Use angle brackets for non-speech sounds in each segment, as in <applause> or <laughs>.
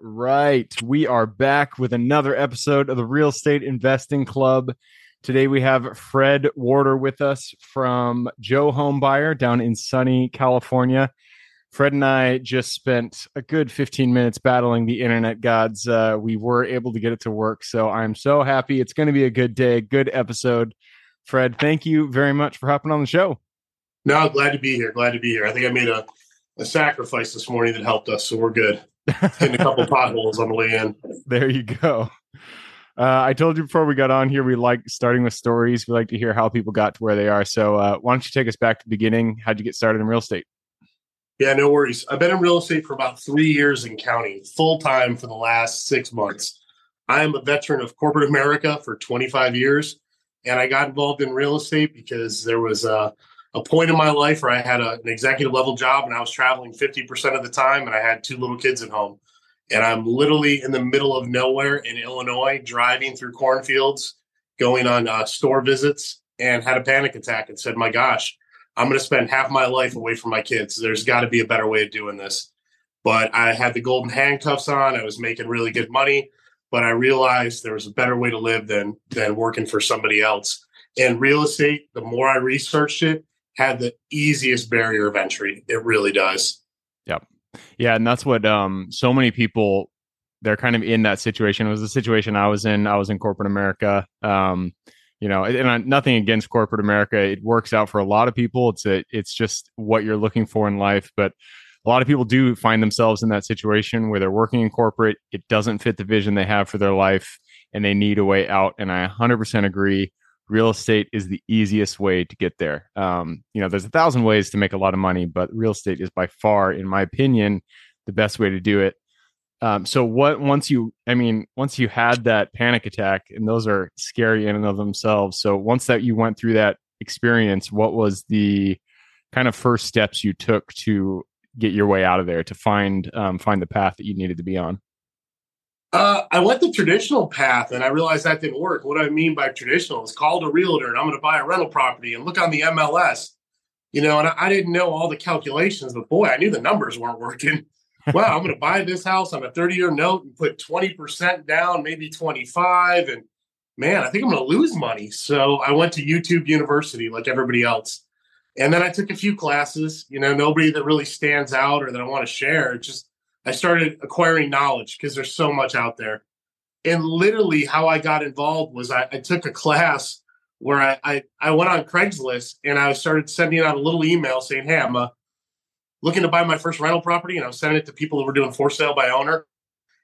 right. We are back with another episode of the Real Estate Investing Club. Today we have Fred Warder with us from Joe Homebuyer down in sunny California. Fred and I just spent a good 15 minutes battling the internet gods. Uh, we were able to get it to work. So I'm so happy. It's going to be a good day, good episode. Fred, thank you very much for hopping on the show. No, glad to be here. Glad to be here. I think I made a, a sacrifice this morning that helped us. So we're good. Hitting a couple <laughs> potholes on the way in. There you go. Uh, I told you before we got on here, we like starting with stories. We like to hear how people got to where they are. So, uh, why don't you take us back to the beginning? How'd you get started in real estate? Yeah, no worries. I've been in real estate for about three years in county, full time for the last six months. I am a veteran of corporate America for 25 years, and I got involved in real estate because there was a, a point in my life where I had a, an executive level job and I was traveling 50% of the time, and I had two little kids at home. And I'm literally in the middle of nowhere in Illinois, driving through cornfields, going on uh, store visits, and had a panic attack and said, My gosh, I'm going to spend half my life away from my kids. There's got to be a better way of doing this. But I had the golden handcuffs on. I was making really good money, but I realized there was a better way to live than than working for somebody else. And real estate, the more I researched it, had the easiest barrier of entry. It really does. Yep. Yeah, and that's what um so many people they're kind of in that situation. It was the situation I was in. I was in corporate America. Um, you know, and I, nothing against corporate America. It works out for a lot of people. It's a, it's just what you're looking for in life. But a lot of people do find themselves in that situation where they're working in corporate. It doesn't fit the vision they have for their life, and they need a way out. And I 100% agree. Real estate is the easiest way to get there. Um, you know, there's a thousand ways to make a lot of money, but real estate is by far, in my opinion, the best way to do it. Um, so what once you I mean, once you had that panic attack, and those are scary in and of themselves. So once that you went through that experience, what was the kind of first steps you took to get your way out of there to find um, find the path that you needed to be on? Uh, I went the traditional path and I realized that didn't work. What I mean by traditional is called a realtor and I'm going to buy a rental property and look on the MLS, you know, and I, I didn't know all the calculations, but boy, I knew the numbers weren't working <laughs> wow, I'm going to buy this house on a 30 year note and put 20% down, maybe 25. And man, I think I'm going to lose money. So I went to YouTube University like everybody else. And then I took a few classes, you know, nobody that really stands out or that I want to share. Just I started acquiring knowledge because there's so much out there. And literally how I got involved was I, I took a class where I, I, I went on Craigslist and I started sending out a little email saying, Hey, I'm a looking to buy my first rental property and I was sending it to people who were doing for sale by owner.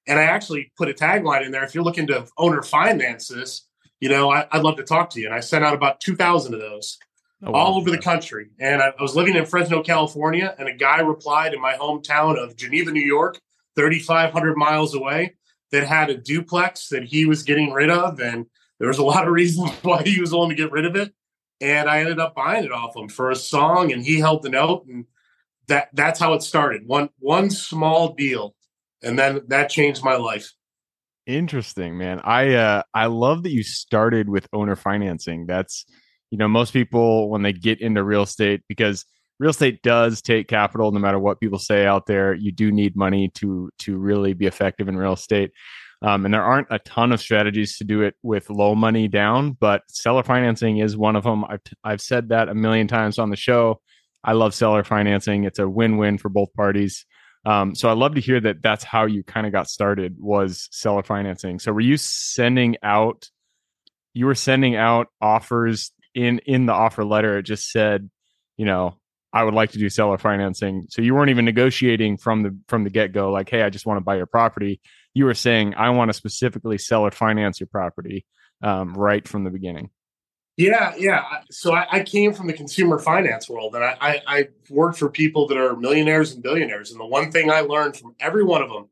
And I actually put a tagline in there. If you're looking to owner finance this, you know, I, would love to talk to you. And I sent out about 2,000 of those oh, wow. all over the country. And I, I was living in Fresno, California, and a guy replied in my hometown of Geneva, New York, 3,500 miles away, that had a duplex that he was getting rid of. And there was a lot of reasons <laughs> why he was willing to get rid of it. And I ended up buying it off him for a song, and he held the note. And that that's how it started. One one small deal, and then that changed my life. Interesting, man. I uh I love that you started with owner financing. That's you know most people when they get into real estate because real estate does take capital no matter what people say out there you do need money to to really be effective in real estate um, and there aren't a ton of strategies to do it with low money down but seller financing is one of them i've, I've said that a million times on the show I love seller financing. It's a win-win for both parties. Um, so I love to hear that that's how you kind of got started was seller financing. So were you sending out you were sending out offers in in the offer letter it just said, you know, I would like to do seller financing. So you weren't even negotiating from the from the get-go like, "Hey, I just want to buy your property." You were saying, "I want to specifically seller finance your property." Um, right from the beginning. Yeah, yeah. So I, I, came from the consumer finance world, and I, I, I worked for people that are millionaires and billionaires. And the one thing I learned from every one of them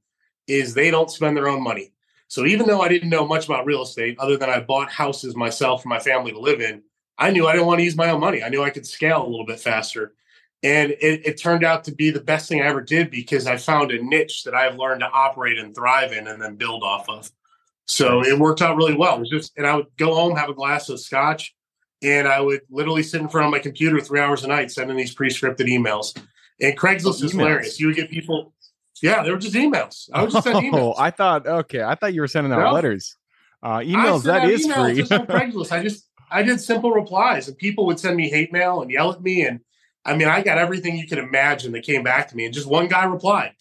is they don't spend their own money. So even though I didn't know much about real estate, other than I bought houses myself for my family to live in, I knew I didn't want to use my own money. I knew I could scale a little bit faster. And it, it, turned out to be the best thing I ever did because I found a niche that I've learned to operate and thrive in and then build off of. So it worked out really well. It was just, and I would go home, have a glass of scotch, and I would literally sit in front of my computer three hours a night sending these pre-scripted emails. And Craigslist oh, is hilarious. You would get people, yeah, they were just emails. I would just send <laughs> emails. Oh, I thought, okay, I thought you were sending out no. letters. Uh, emails, that is emails free. just on <laughs> Craigslist. I just, I did simple replies, and people would send me hate mail and yell at me. And I mean, I got everything you could imagine that came back to me, and just one guy replied.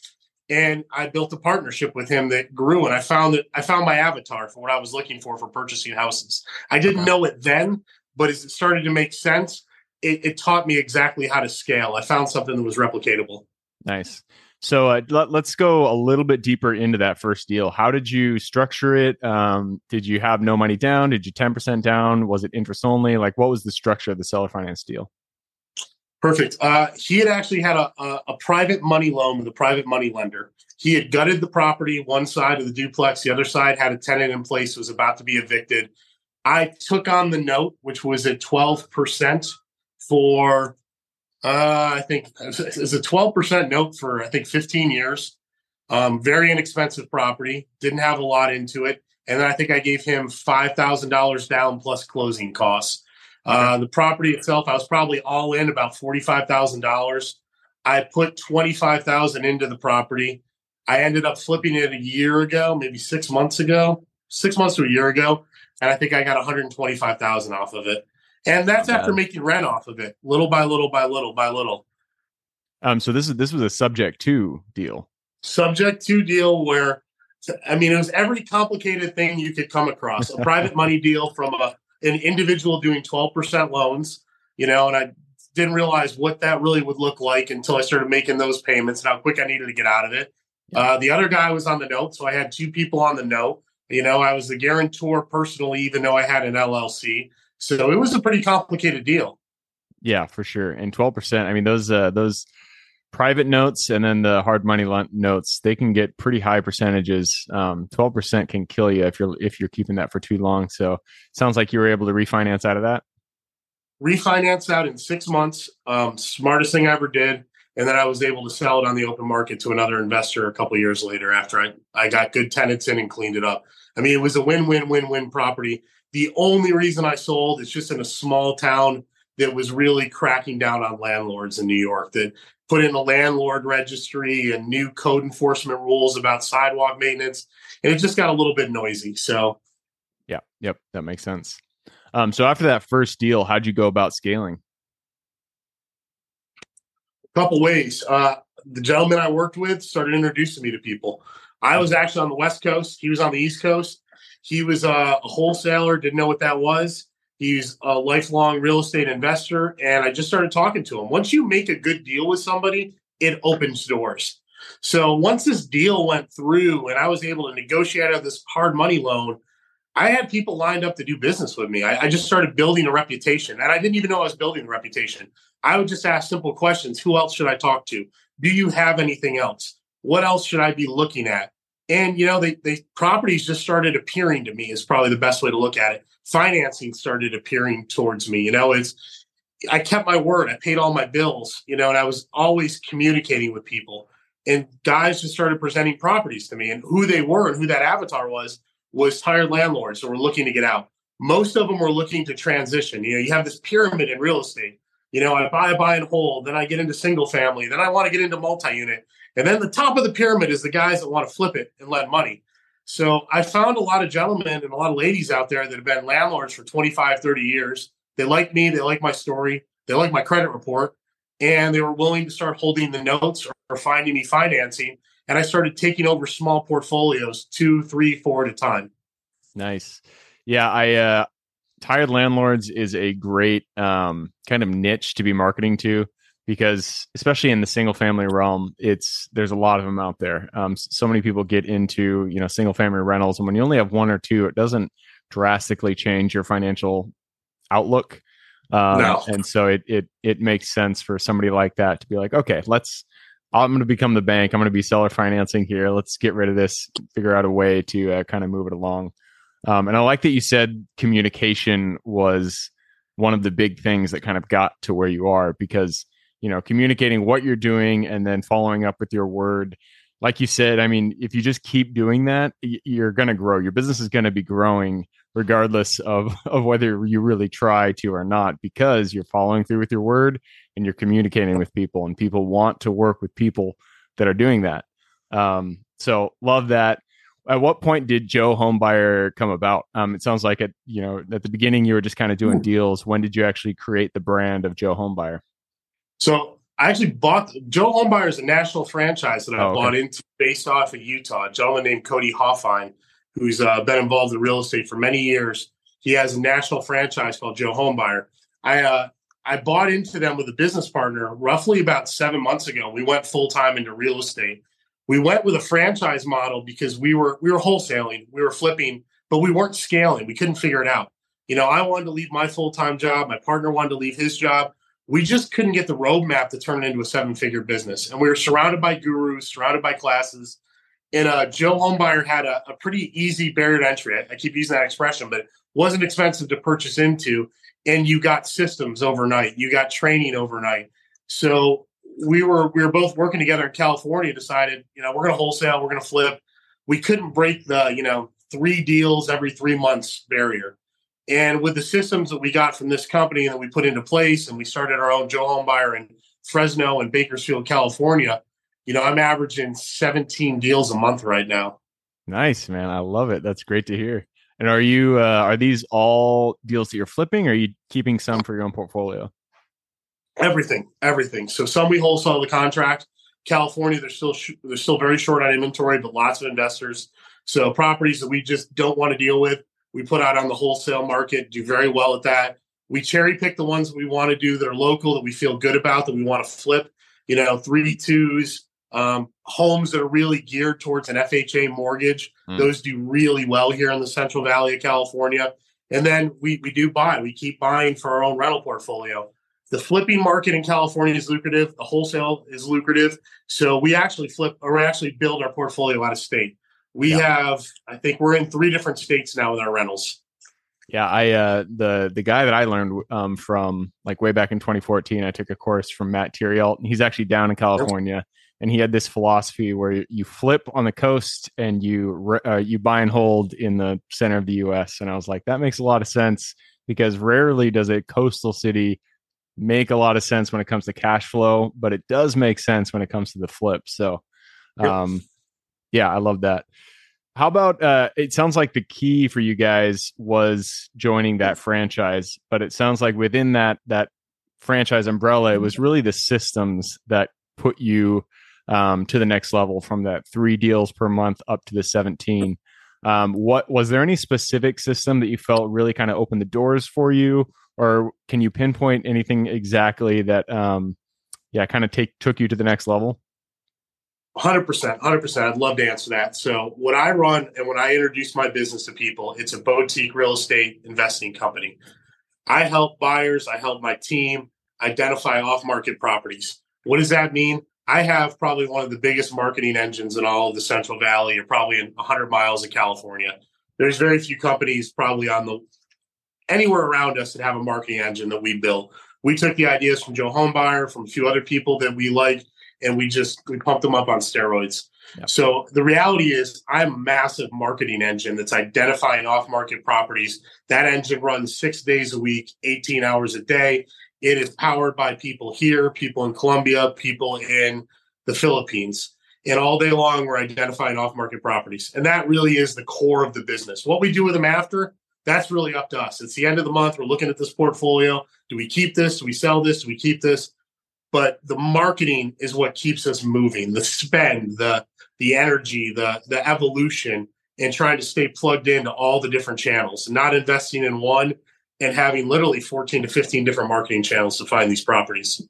And I built a partnership with him that grew, and I found that I found my avatar for what I was looking for for purchasing houses. I didn't know it then, but as it started to make sense, it, it taught me exactly how to scale. I found something that was replicatable. Nice. So uh, let, us go a little bit deeper into that first deal. How did you structure it? Um, did you have no money down? Did you 10% down? Was it interest only? Like, what was the structure of the seller finance deal? Perfect. Uh, he had actually had a, a, a, private money loan with a private money lender. He had gutted the property, one side of the duplex, the other side had a tenant in place, was about to be evicted. I took on the note, which was at 12% for uh, I think it's a 12% note for, I think, 15 years. Um, very inexpensive property. Didn't have a lot into it. And then I think I gave him $5,000 down plus closing costs. Uh, the property itself, I was probably all in about $45,000. I put 25,000 into the property. I ended up flipping it a year ago, maybe six months ago, six months to a year ago. And I think I got 125,000 off of it and that's after bad. making rent off of it, little by little by little by little. Um, so this is this was a subject to deal. Subject to deal where, I mean, it was every complicated thing you could come across. A private money <laughs> deal from a, an individual doing twelve percent loans, you know, and I didn't realize what that really would look like until I started making those payments and how quick I needed to get out of it. Yeah. Uh, the other guy was on the note, so I had two people on the note. You know, I was the guarantor personally, even though I had an LLC. So it was a pretty complicated deal. Yeah, for sure. And 12%, I mean those uh those private notes and then the hard money notes, they can get pretty high percentages. Um 12% can kill you if you're if you're keeping that for too long. So sounds like you were able to refinance out of that. Refinance out in 6 months. Um smartest thing I ever did and then I was able to sell it on the open market to another investor a couple years later after I, I got good tenants in and cleaned it up. I mean, it was a win win win win property. The only reason I sold is just in a small town that was really cracking down on landlords in New York that put in a landlord registry and new code enforcement rules about sidewalk maintenance. And it just got a little bit noisy. So, yeah, yep, that makes sense. Um, so after that first deal, how'd you go about scaling? A couple ways. Uh, the gentleman I worked with started introducing me to people. I was actually on the West Coast. He was on the East Coast. He was a, wholesaler, didn't know what that was. He's a lifelong real estate investor. And I just started talking to him. Once you make a good deal with somebody, it opens doors. So once this deal went through and I was able to negotiate out of this hard money loan, I had people lined up to do business with me. I, I, just started building a reputation, and I didn't even know I was building a reputation. I would just ask simple questions: Who else should I talk to? Do you have anything else? What else should I be looking at? And you know, the the properties just started appearing to me is probably the best way to look at it. Financing started appearing towards me. You know, it's I kept my word. I paid all my bills, you know, and I was always communicating with people. And guys just started presenting properties to me and who they were and who that avatar was was tired landlords that were looking to get out. Most of them were looking to transition. You know, you have this pyramid in real estate. You know, I buy, a buy and hold, then I get into single family, then I want to get into multi-unit. And then the top of the pyramid is the guys that want to flip it and lend money. So I found a lot of gentlemen and a lot of ladies out there that have been landlords for 25, 30 years. They like me, they like my story, they like my credit report, and they were willing to start holding the notes or, or finding me financing. And I started taking over small portfolios, two, three, four at a time. Nice. Yeah, I uh tired landlords is a great um kind of niche to be marketing to because especially in the single family realm it's there's a lot of them out there um, so many people get into you know single family rentals and when you only have one or two it doesn't drastically change your financial outlook um, no. and so it, it it makes sense for somebody like that to be like okay let's I'm going to become the bank. I'm going to be seller financing here. Let's get rid of this, figure out a way to uh, kind of move it along. Um, and I like that you said communication was one of the big things that kind of got to where you are because, you know, communicating what you're doing and then following up with your word. Like you said, I mean, if you just keep doing that, you're going to grow. Your business is going to be growing regardless of, <laughs> of whether you really try to or not, because you're following through with your word and you're communicating with people, and people want to work with people that are doing that. Um, so love that. At what point did Joe Homebuyer come about? Um, it sounds like at you know at the beginning you were just kind of doing deals. When did you actually create the brand of Joe Homebuyer? So I actually bought Joe Homebuyer is a national franchise that I oh, okay. bought into based off of Utah. A gentleman named Cody Hofhine who's uh, been involved in real estate for many years. He has a national franchise called Joe Homebuyer. I uh, I bought into them with a business partner roughly about seven months ago. We went full time into real estate. We went with a franchise model because we were we were wholesaling, we were flipping, but we weren't scaling. We couldn't figure it out. You know, I wanted to leave my full time job. My partner wanted to leave his job. We just couldn't get the roadmap to turn it into a seven figure business. And we were surrounded by gurus, surrounded by classes. And uh, Joe Homebuyer had a, a, pretty easy barrier to entry. I, I keep using that expression, but it wasn't expensive to purchase into. And you got systems overnight. You got training overnight. So we were we were both working together in California. Decided, you know, we're going to wholesale. We're going to flip. We couldn't break the you know three deals every three months barrier. And with the systems that we got from this company and that we put into place, and we started our own Joe Homebuyer in Fresno and Bakersfield, California you know, I'm averaging 17 deals a month right now. Nice, man. I love it. That's great to hear. And are you uh, are these all deals that you're flipping or are you keeping some for your own portfolio? Everything, everything. So some we wholesale the contract. California, they're still sh- they're still very short on inventory, but lots of investors. So properties that we just don't want to deal with, we put out on the wholesale market, do very well at that. We cherry pick the ones that we want to do that are local, that we feel good about, that we want to flip. You know, three twos, um, homes that are really geared towards an FHA mortgage, mm. those do really well here in the Central Valley of California. And then we, we do buy, we keep buying for our own rental portfolio. The flipping market in California is lucrative, the wholesale is lucrative. So we actually flip or actually build our portfolio out of state. We yeah. have, I think we're in three different states now with our rentals. Yeah, I uh the the guy that I learned um from like way back in 2014, I took a course from Matt Theriault, and he's actually down in California and he had this philosophy where you flip on the coast and you uh, you buy and hold in the center of the U.S. And I was like, that makes a lot of sense because rarely does a coastal city make a lot of sense when it comes to cash flow, but it does make sense when it comes to the flip. So, um, yeah, I love that. How about uh, it sounds like the key for you guys was joining that franchise, but it sounds like within that that franchise umbrella, it was really the systems that put you um, to the next level from that three deals per month up to the 17. Um, what was there any specific system that you felt really kind of opened the doors for you, or can you pinpoint anything exactly that, um, yeah, kind of take took you to the next level? Hundred percent, hundred percent. I'd love to answer that. So, what I run and when I introduce my business to people, it's a boutique real estate investing company. I help buyers. I help my team identify off-market properties. What does that mean? I have probably one of the biggest marketing engines in all of the Central Valley, or probably in 100 miles of California. There's very few companies probably on the anywhere around us that have a marketing engine that we built. We took the ideas from Joe Homebuyer, from a few other people that we like, and we just we pumped them up on steroids. Yep. So the reality is, I'm a massive marketing engine that's identifying off-market properties. That engine runs six days a week, 18 hours a day, it is powered by people here, people in Colombia, people in the Philippines. And all day long, we're identifying off market properties. And that really is the core of the business. What we do with them after, that's really up to us. It's the end of the month. We're looking at this portfolio. Do we keep this? Do we sell this? Do we keep this? But the marketing is what keeps us moving. The spend, the the energy, the the evolution, and trying to stay plugged into all the different channels, not investing in one and having literally 14 to 15 different marketing channels to find these properties.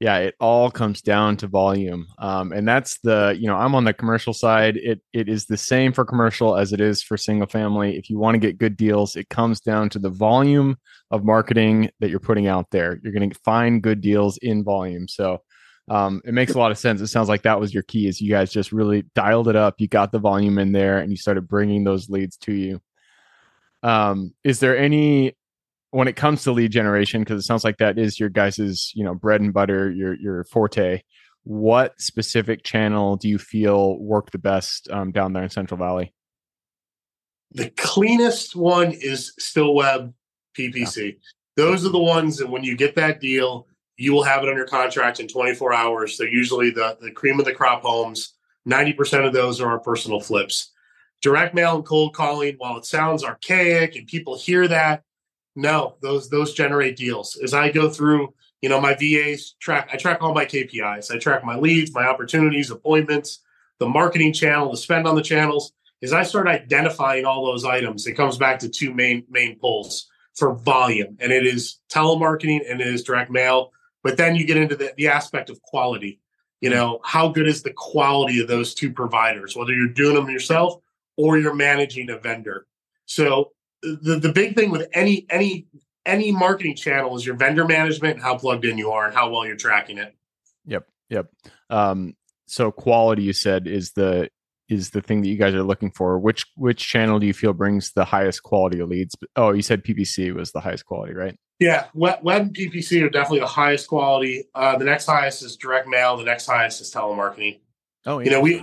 Yeah, it all comes down to volume. Um, and that's the, you know, I'm on the commercial side. It it is the same for commercial as it is for single family. If you want to get good deals, it comes down to the volume of marketing that you're putting out there. You're going to find good deals in volume. So um, it makes a lot of sense. It sounds like that was your key is you guys just really dialed it up. You got the volume in there and you started bringing those leads to you. Um, is there any, when it comes to lead generation, because it sounds like that is your guys's, you know, bread and butter, your, your forte, what specific channel do you feel worked the best um, down there in Central Valley? The cleanest one is still web PPC. Yeah. Those are the ones that when you get that deal, you will have it under contract in 24 hours. They're usually the, the cream of the crop homes. 90% of those are our personal flips. Direct mail and cold calling, while it sounds archaic and people hear that, no, those those generate deals. As I go through, you know, my VAs track, I track all my KPIs. I track my leads, my opportunities, appointments, the marketing channel, the spend on the channels. As I start identifying all those items, it comes back to two main main pulls for volume, and it is telemarketing and it is direct mail but then you get into the, the aspect of quality. You know, how good is the quality of those two providers, whether you're doing them yourself or you're managing a vendor. So the, the big thing with any any any marketing channel is your vendor management and how plugged in you are and how well you're tracking it. Yep. Yep. Um, so quality you said is the is the thing that you guys are looking for. Which which channel do you feel brings the highest quality of leads? Oh, you said PPC was the highest quality, right? Yeah, web, web and PPC are definitely the highest quality. Uh, the next highest is direct mail. The next highest is telemarketing. Oh, yeah. you know, we,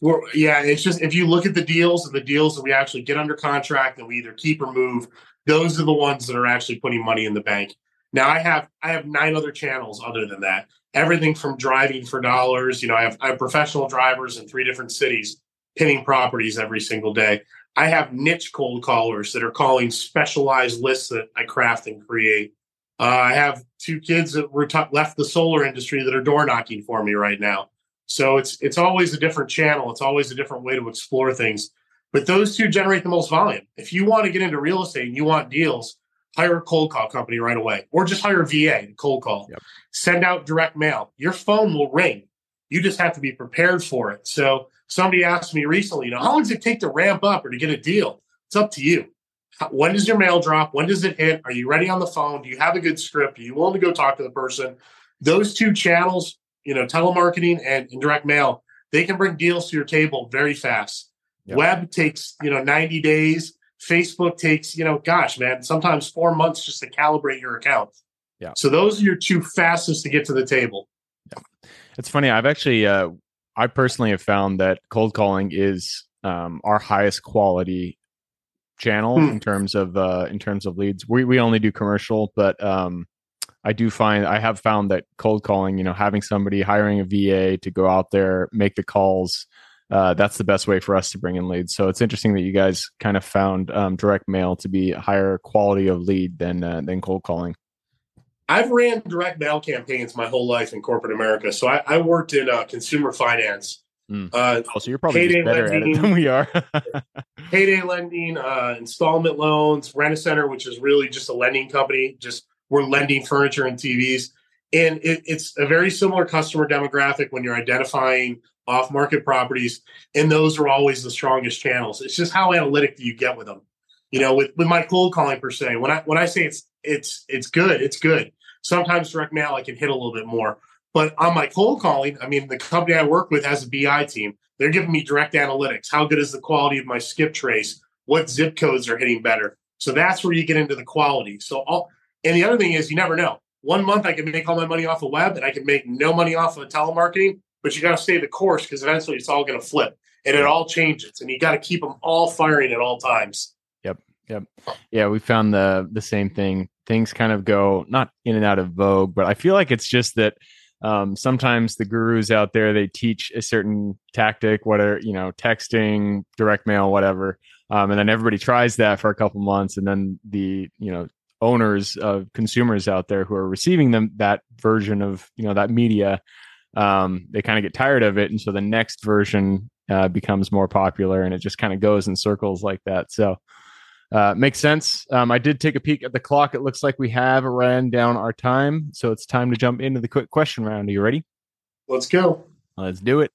we're, yeah, it's just if you look at the deals and the deals that we actually get under contract and we either keep or move, those are the ones that are actually putting money in the bank. Now I have I have nine other channels other than that. Everything from driving for dollars. You know, I have I have professional drivers in three different cities pinning properties every single day. I have niche cold callers that are calling specialized lists that I craft and create. Uh, I have two kids that reti- left the solar industry that are door knocking for me right now. So it's it's always a different channel. It's always a different way to explore things. But those two generate the most volume. If you want to get into real estate and you want deals, hire a cold call company right away, or just hire a VA cold call. Yep. Send out direct mail. Your phone will ring. You just have to be prepared for it. So somebody asked me recently, you know, how long does it take to ramp up or to get a deal? It's up to you. When does your mail drop? When does it hit? Are you ready on the phone? Do you have a good script? Are you willing to go talk to the person? Those two channels, you know, telemarketing and, and direct mail, they can bring deals to your table very fast. Yep. Web takes, you know, 90 days. Facebook takes, you know, gosh, man, sometimes four months just to calibrate your account. Yeah. So those are your two fastest to get to the table. Yeah. It's funny. I've actually, uh, I personally have found that cold calling is um, our highest quality channel hmm. in terms of uh, in terms of leads. We we only do commercial, but um, I do find I have found that cold calling, you know, having somebody hiring a VA to go out there make the calls. Uh, that's the best way for us to bring in leads. So it's interesting that you guys kind of found um, direct mail to be higher quality of lead than uh, than cold calling. I've ran direct mail campaigns my whole life in corporate America. So I, I worked in uh, consumer finance. Mm. Uh, oh, so you're probably better lending, at it than we are. <laughs> payday lending, uh, installment loans, Rent a Center, which is really just a lending company. Just we're lending furniture and TVs, and it, it's a very similar customer demographic when you're identifying off-market properties, and those are always the strongest channels. It's just how analytic do you get with them? You know, with with my cold calling per se. When I when I say it's it's it's good, it's good Sometimes direct mail I can hit a little bit more. But on my cold calling, I mean, the company I work with has a BI team. They're giving me direct analytics. How good is the quality of my skip trace? What zip codes are hitting better? So that's where you get into the quality. So all, and the other thing is you never know. One month I can make all my money off of web and I can make no money off of telemarketing, but you got to stay the course because eventually it's all going to flip and it all changes and you got to keep them all firing at all times. Yep. Yep. Yeah. We found the, the same thing things kind of go not in and out of vogue, but I feel like it's just that um, sometimes the gurus out there they teach a certain tactic, whether you know texting, direct mail, whatever, um, and then everybody tries that for a couple months, and then the you know owners of consumers out there who are receiving them that version of you know that media um, they kind of get tired of it and so the next version uh, becomes more popular and it just kind of goes in circles like that so uh, makes sense. Um, I did take a peek at the clock. It looks like we have ran down our time. So it's time to jump into the quick question round. Are you ready? Let's go. Let's do it.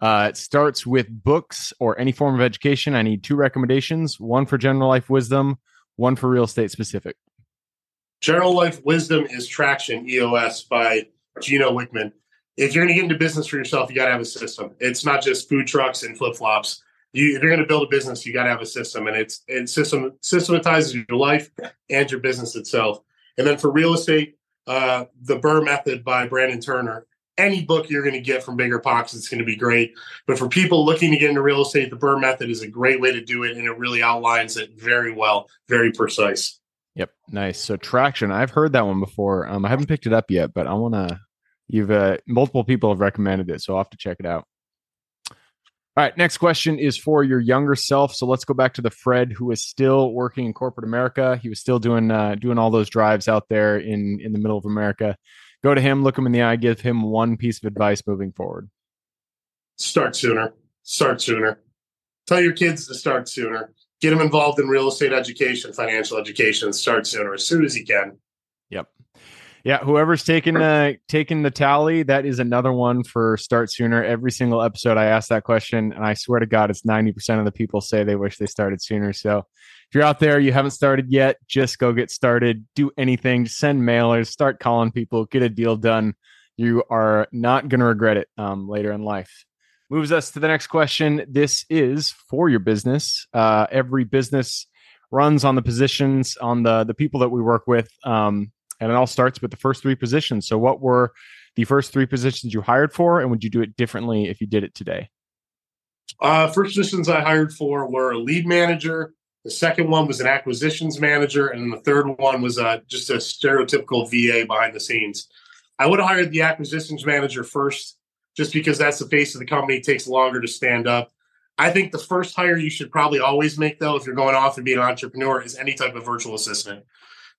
Uh, it starts with books or any form of education. I need two recommendations one for general life wisdom, one for real estate specific. General life wisdom is Traction EOS by Gino Wickman. if you're going to get into business for yourself, you got to have a system. It's not just food trucks and flip flops. You, if you're going to build a business, you got to have a system, and it's it system systematizes your life and your business itself. And then for real estate, uh, the BRRRR Method by Brandon Turner. Any book you're going to get from Bigger BiggerPockets, it's going to be great. But for people looking to get into real estate, the BRRRR Method is a great way to do it, and it really outlines it very well, very precise. Yep, nice. So traction, I've heard that one before. Um, I haven't picked it up yet, but I want to You've uh, multiple people have recommended it, so I'll have to check it out. All right, next question is for your younger self. So let's go back to the Fred who is still working in corporate America. He was still doing uh, doing all those drives out there in in the middle of America. Go to him, look him in the eye, give him one piece of advice moving forward. Start sooner. Start sooner. Tell your kids to start sooner. Get them involved in real estate education, financial education. Start sooner as soon as you can. Yep. Yeah, whoever's taking the taking the tally, that is another one for start sooner. Every single episode, I ask that question, and I swear to God, it's ninety percent of the people say they wish they started sooner. So, if you're out there, you haven't started yet, just go get started. Do anything, send mailers, start calling people, get a deal done. You are not going to regret it um, later in life. Moves us to the next question. This is for your business. Uh, every business runs on the positions on the the people that we work with. Um, and it all starts with the first three positions. So, what were the first three positions you hired for, and would you do it differently if you did it today? Uh, first positions I hired for were a lead manager. The second one was an acquisitions manager, and the third one was uh, just a stereotypical VA behind the scenes. I would have hired the acquisitions manager first, just because that's the face of the company. Takes longer to stand up. I think the first hire you should probably always make, though, if you're going off and being an entrepreneur, is any type of virtual assistant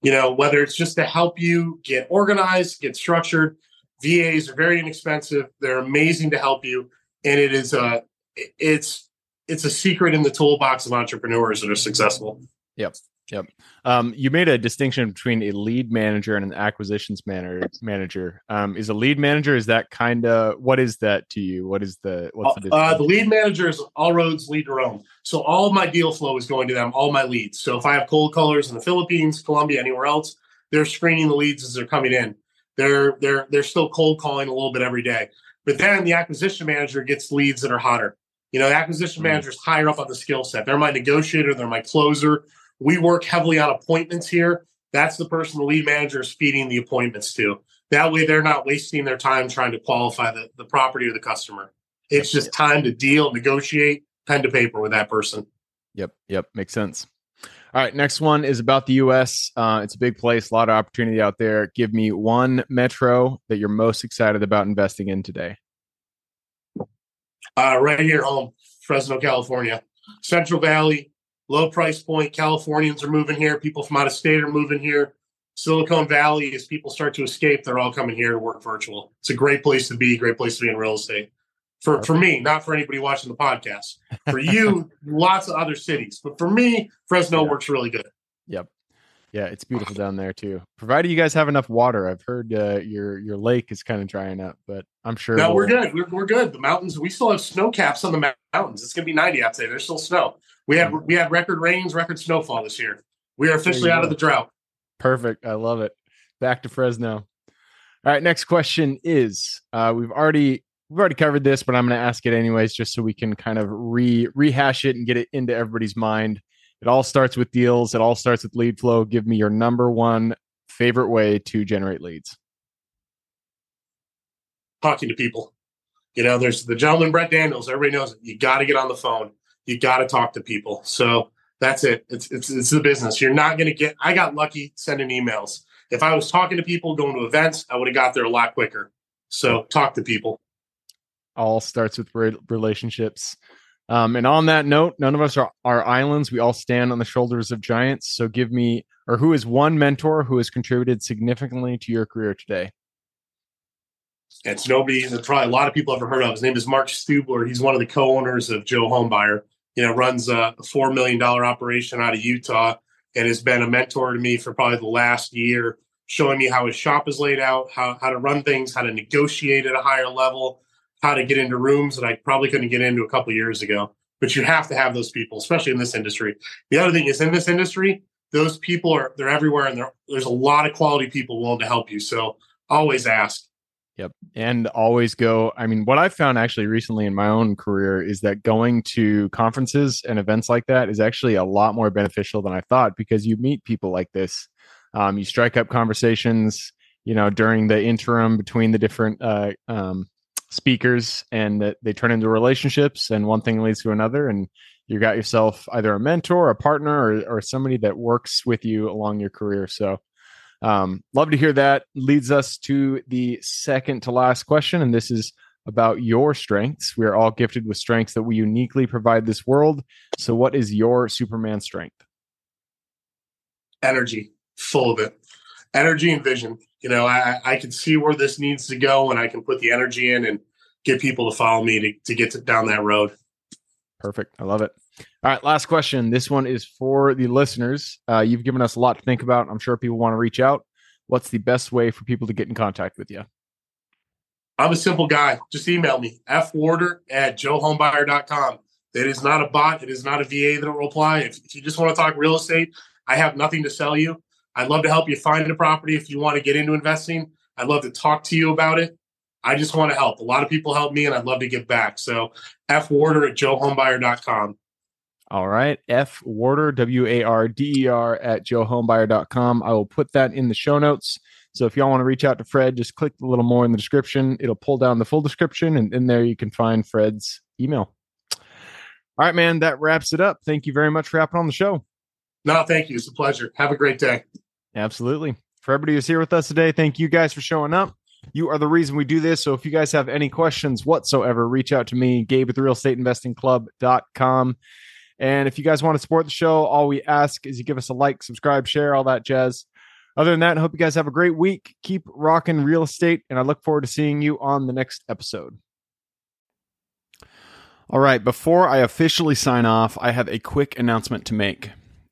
you know, whether it's just to help you get organized, get structured. VAs are very inexpensive. They're amazing to help you, and it is a it's it's a secret in the toolbox of entrepreneurs that are successful. Yep. Yep. Um, you made a distinction between a lead manager and an acquisitions manager. Manager um, is a lead manager. Is that kind of what is that to you? What is the what's the, uh, the lead manager is all roads lead to Rome. So all my deal flow is going to them. All my leads. So if I have cold callers in the Philippines, Colombia, anywhere else, they're screening the leads as they're coming in. They're they're they're still cold calling a little bit every day. But then the acquisition manager gets leads that are hotter. You know, the acquisition mm-hmm. manager is higher up on the skill set. They're my negotiator. They're my closer we work heavily on appointments here. That's the person the lead manager is feeding the appointments to. That way, they're not wasting their time trying to qualify the, the property or the customer. It's just time to deal, negotiate, pen to paper with that person. Yep. Yep. Makes sense. All right. Next one is about the U.S. Uh, it's a big place, a lot of opportunity out there. Give me one metro that you're most excited about investing in today. Uh, right here home, Fresno, California. Central Valley, low price point. Californians are moving here. People from out of state are moving here. Silicon Valley, as people start to escape, they're all coming here to work virtual. It's a great place to be, great place to be in real estate. For for me, not for anybody watching the podcast. For you, <laughs> lots of other cities. But for me, Fresno yeah. works really good. Yep. Yeah, it's beautiful down there too. Provided you guys have enough water. I've heard uh, your your lake is kind of drying up, but I'm sure. No, we're good. We're, we're good. The mountains. We still have snow caps on the mountains. It's gonna be 90 out there. There's still snow. We had we had record rains, record snowfall this year. We are officially out of the drought. Perfect. I love it. Back to Fresno. All right. Next question is: uh, We've already we've already covered this, but I'm going to ask it anyways, just so we can kind of re rehash it and get it into everybody's mind. It all starts with deals. It all starts with lead flow. Give me your number one favorite way to generate leads. Talking to people. You know, there's the gentleman Brett Daniels. Everybody knows it. You got to get on the phone you got to talk to people. So that's it. It's it's it's the business. You're not going to get. I got lucky sending emails. If I was talking to people, going to events, I would have got there a lot quicker. So talk to people. All starts with relationships. Um, and on that note, none of us are, are islands. We all stand on the shoulders of giants. So give me, or who is one mentor who has contributed significantly to your career today? It's nobody that probably a lot of people ever heard of. His name is Mark Stubler. He's one of the co-owners of Joe Homebuyer. You know, runs a four million dollar operation out of Utah, and has been a mentor to me for probably the last year, showing me how his shop is laid out, how how to run things, how to negotiate at a higher level, how to get into rooms that I probably couldn't get into a couple years ago. But you have to have those people, especially in this industry. The other thing is in this industry, those people are they're everywhere, and there's a lot of quality people willing to help you. So always ask Yep. And always go. I mean, what I've found actually recently in my own career is that going to conferences and events like that is actually a lot more beneficial than I thought because you meet people like this. Um, you strike up conversations, you know, during the interim between the different uh, um, speakers and that they turn into relationships and one thing leads to another. And you got yourself either a mentor, a partner, or, or somebody that works with you along your career. So, um, love to hear that. Leads us to the second to last question, and this is about your strengths. We are all gifted with strengths that we uniquely provide this world. So, what is your Superman strength? Energy, full of it. Energy and vision. You know, I, I can see where this needs to go, and I can put the energy in and get people to follow me to, to get to, down that road. Perfect. I love it. All right, last question. This one is for the listeners. Uh, you've given us a lot to think about. I'm sure people want to reach out. What's the best way for people to get in contact with you? I'm a simple guy. Just email me, fwarder at joehomebuyer.com. It is not a bot. It is not a VA that will reply. If, if you just want to talk real estate, I have nothing to sell you. I'd love to help you find a property if you want to get into investing. I'd love to talk to you about it. I just want to help. A lot of people help me and I'd love to give back. So F Warder at joehomebuyer.com. All right. F Warder, W A R D E R at joehomebuyer.com. I will put that in the show notes. So if y'all want to reach out to Fred, just click a little more in the description. It'll pull down the full description, and in there you can find Fred's email. All right, man. That wraps it up. Thank you very much for hopping on the show. No, thank you. It's a pleasure. Have a great day. Absolutely. For everybody who's here with us today, thank you guys for showing up. You are the reason we do this. So if you guys have any questions whatsoever, reach out to me, Gabe at the Real Estate Investing Club.com. And if you guys want to support the show, all we ask is you give us a like, subscribe, share, all that jazz. Other than that, I hope you guys have a great week. Keep rocking real estate, and I look forward to seeing you on the next episode. All right, before I officially sign off, I have a quick announcement to make.